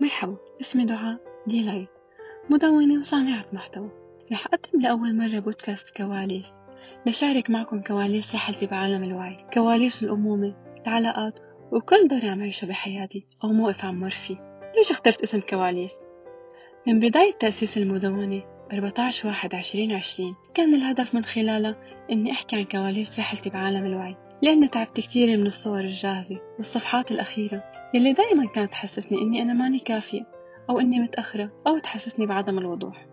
مرحبا اسمي دعاء Delight مدونة وصانعة محتوى. رح أقدم لأول مرة بودكاست كواليس. لشارك معكم كواليس رحلتي بعالم الوعي كواليس الأمومة العلاقات وكل دور عم عيشه بحياتي أو موقف عم مر فيه. ليش اخترت اسم كواليس؟ من بداية تأسيس المدونة 14 واحد 2020 كان الهدف من خلالها إني أحكي عن كواليس رحلتي بعالم الوعي لأني تعبت كثير من الصور الجاهزة والصفحات الأخيرة. يلي دائما كانت تحسسني إني أنا ماني كافية أو إني متأخرة أو تحسسني بعدم الوضوح.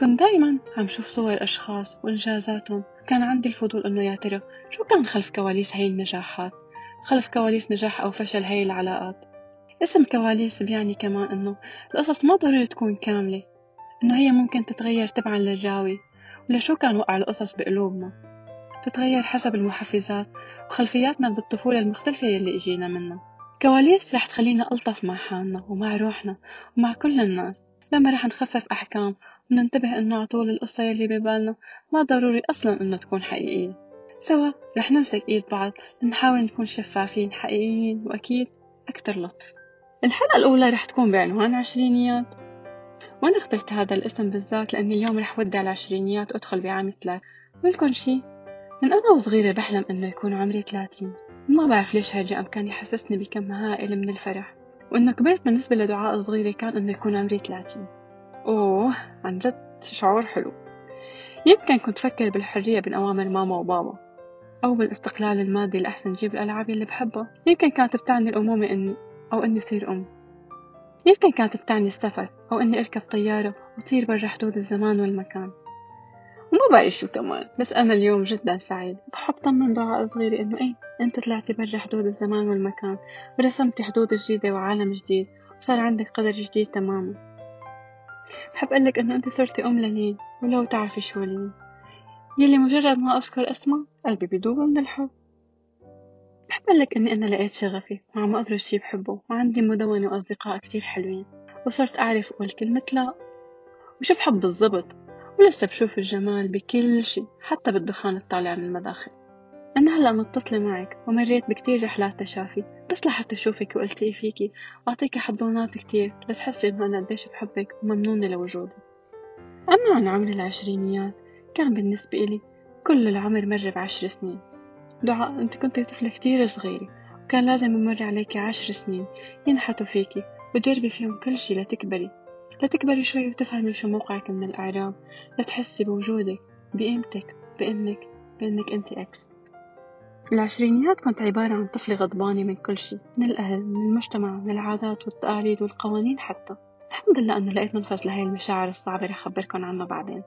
كنت دايما عم شوف صور أشخاص وإنجازاتهم. كان عندي الفضول إنه يا ترى شو كان خلف كواليس هاي النجاحات؟ خلف كواليس نجاح أو فشل هاي العلاقات؟ اسم كواليس بيعني كمان إنه القصص ما ضروري تكون كاملة. إنه هي ممكن تتغير تبعا للراوي. ولشو كان وقع القصص بقلوبنا؟ تتغير حسب المحفزات وخلفياتنا بالطفولة المختلفة يلي إجينا منها. كواليس رح تخلينا ألطف مع حالنا ومع روحنا ومع كل الناس. لما رح نخفف أحكام وننتبه إنه على طول القصة يلي ببالنا ما ضروري أصلا إنه تكون حقيقية. سوا رح نمسك إيد بعض لنحاول نكون شفافين حقيقيين وأكيد أكتر لطف. الحلقة الأولى رح تكون بعنوان عشرينيات. وأنا اخترت هذا الاسم بالذات لأني اليوم رح ودع العشرينيات وأدخل بعام ثلاث ولكن شي؟ من أنا وصغيرة بحلم إنه يكون عمري ثلاثين. ما بعرف ليش هاي الرقم كان يحسسني بكم هائل من الفرح. وإنه كبرت بالنسبة لدعاء صغيرة كان إنه يكون عمري ثلاثين. أوه عن جد شعور حلو. يمكن كنت فكر بالحرية بين أوامر ماما وبابا أو بالاستقلال المادي لأحسن جيب الألعاب اللي بحبها. يمكن كانت بتعني الأمومة إني أو إني أصير أم. يمكن كانت بتعني السفر أو إني أركب طيارة وطير برا حدود الزمان والمكان. بعرف شو كمان. بس أنا اليوم جدا سعيد. بحب طمن دعاء صغيرة إنه إيه أنت طلعتي برا حدود الزمان والمكان. ورسمتي حدود جديدة وعالم جديد. وصار عندك قدر جديد تماما. بحب أقولك إنه أنت صرتي أم للين ولو تعرفي شو لين يلي مجرد ما أذكر اسمه قلبي بيدوب من الحب. بحب أقولك إني أنا لقيت شغفي وعم أدرس شي بحبه وعندي مدونة وأصدقاء كتير حلوين. وصرت أعرف أقول كلمة لا. وشو بحب بالضبط؟ ولسه بشوف الجمال بكل شي حتى بالدخان الطالع من المداخل. أنا هلأ متصلة معك ومريت بكتير رحلات تشافي بس لحتى أشوفك وألتقي فيكي. وأعطيكي حضونات كتير لتحسي إنه أنا قديش بحبك وممنونة لوجودي أما عن عمر العشرينيات كان بالنسبة إلي كل العمر مر بعشر سنين. دعاء أنت كنت طفلة كتير صغيرة وكان لازم يمر عليكي عشر سنين ينحتوا فيكي وتجربي فيهم كل شي لتكبري. لتكبري شوي وتفهمي شو موقعك من الإعراب. لتحسي بوجودك بقيمتك بإنك بإنك أنت إكس العشرينيات كنت عبارة عن طفلة غضبانة من كل شي من الأهل من المجتمع من العادات والتقاليد والقوانين حتى. الحمد لله أنه لقيت منفذ لهي المشاعر الصعبة رح أخبركن عنها بعدين.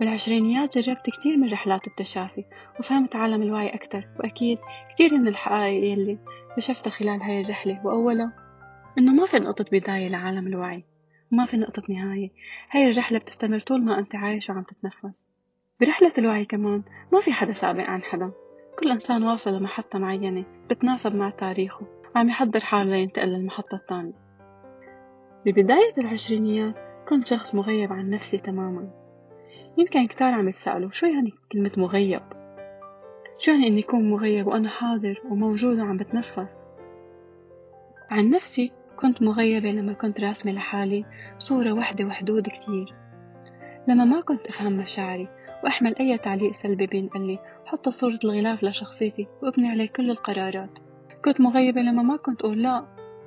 بالعشرينيات جربت كتير من رحلات التشافي وفهمت عالم الوعي أكتر وأكيد كتير من الحقائق يلي اكتشفتها خلال هاي الرحلة. وأولها إنه ما في نقطة بداية لعالم الوعي. وما في نقطة نهاية. هاي الرحلة بتستمر طول ما أنت عايش وعم تتنفس. برحلة الوعي كمان ما في حدا سابق عن حدا. كل إنسان واصل لمحطة معينة بتناسب مع تاريخه. وعم يحضر حاله لينتقل للمحطة الثانية. ببداية العشرينيات كنت شخص مغيب عن نفسي تماما. يمكن كتار عم يتسألوا شو يعني كلمة مغيب؟ شو يعني إني أكون مغيب وأنا حاضر وموجود وعم بتنفس؟ عن نفسي؟ كنت مغيبة لما كنت راسمة لحالي صورة وحدة وحدود كتير. لما ما كنت أفهم مشاعري وأحمل أي تعليق سلبي بينقلي حط صورة الغلاف لشخصيتي وأبني عليه كل القرارات. كنت مغيبة لما ما كنت أقول لا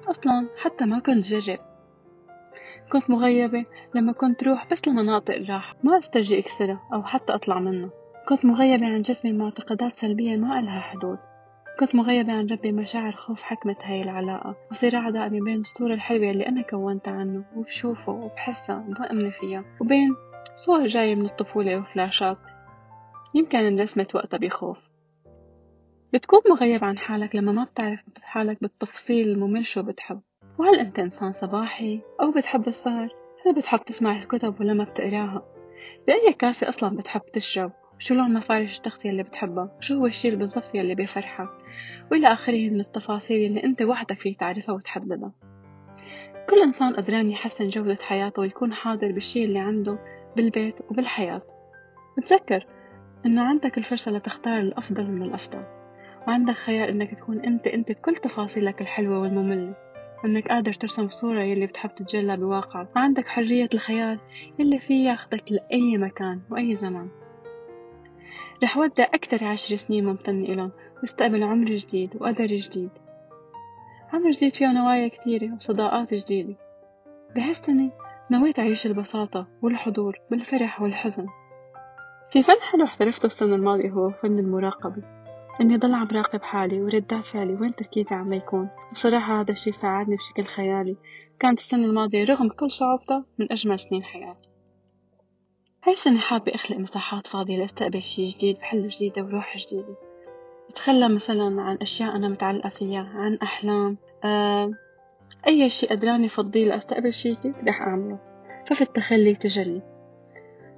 أصلا حتى ما كنت جرب. كنت مغيبة لما كنت روح بس لمناطق راحة ما أسترجي أكسرها أو حتى أطلع منها. كنت مغيبة عن جسمي معتقدات سلبية ما إلها حدود. كنت مغيبة عن ربي مشاعر خوف حكمة هاي العلاقة وصراع دائم بين الصورة الحلوة اللي أنا كونتها عنه وبشوفه وبحسها وبأمن فيها وبين صور جاية من الطفولة وفلاشات. يمكن انرسمت وقتها بخوف. بتكون مغيب عن حالك لما ما بتعرف حالك بالتفصيل الممل شو بتحب. وهل أنت إنسان صباحي أو بتحب السهر؟ هل بتحب تسمع الكتب ولا ما بتقراها؟ بأي كاسة أصلا بتحب تشرب؟ شو لون مفارش التغطية اللي بتحبها شو هو الشي بالضبط يلي بيفرحك؟ وإلى آخره من التفاصيل اللي أنت وحدك فيك تعرفها وتحددها كل إنسان قدران يحسن جودة حياته ويكون حاضر بالشي اللي عنده بالبيت وبالحياة. بتذكر إنه عندك الفرصة لتختار الأفضل من الأفضل. وعندك خيار إنك تكون أنت أنت بكل تفاصيلك الحلوة والمملة. أنك قادر ترسم صورة يلي بتحب تتجلى بواقعك وعندك حرية الخيال يلي فيه ياخدك لأي مكان وأي زمان. رح ودع أكتر عشر سنين ممتنة إلهم واستقبل عمر جديد وقدر جديد. عمر جديد فيه نوايا كتيرة وصداقات جديدة. بهالسنة نويت أعيش البساطة والحضور بالفرح والحزن. في فن حلو احترفته السنة الماضية هو فن المراقبة. إني ضل عم راقب حالي وردات فعلي وين تركيزي عم يكون. بصراحة هذا الشي ساعدني بشكل خيالي. كانت السنة الماضية رغم كل صعوبتها من أجمل سنين حياتي. هاي السنة حابة أخلق مساحات فاضية لأستقبل شي جديد بحلة جديدة وروح جديدة. أتخلى مثلا عن أشياء أنا متعلقة فيها عن أحلام آه أي شي قدراني فضيه لأستقبل شي جديد رح أعمله. ففي التخلي تجلي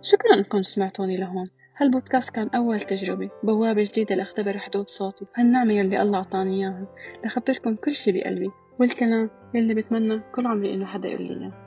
شكرا إنكم سمعتوني لهون. هالبودكاست كان أول تجربة بوابة جديدة لأختبر حدود صوتي. هالنعمة يلي الله أعطاني إياها. لخبركم كل شي بقلبي. والكلام يلي بتمنى كل عمري إنه حدا يقول لي إياه.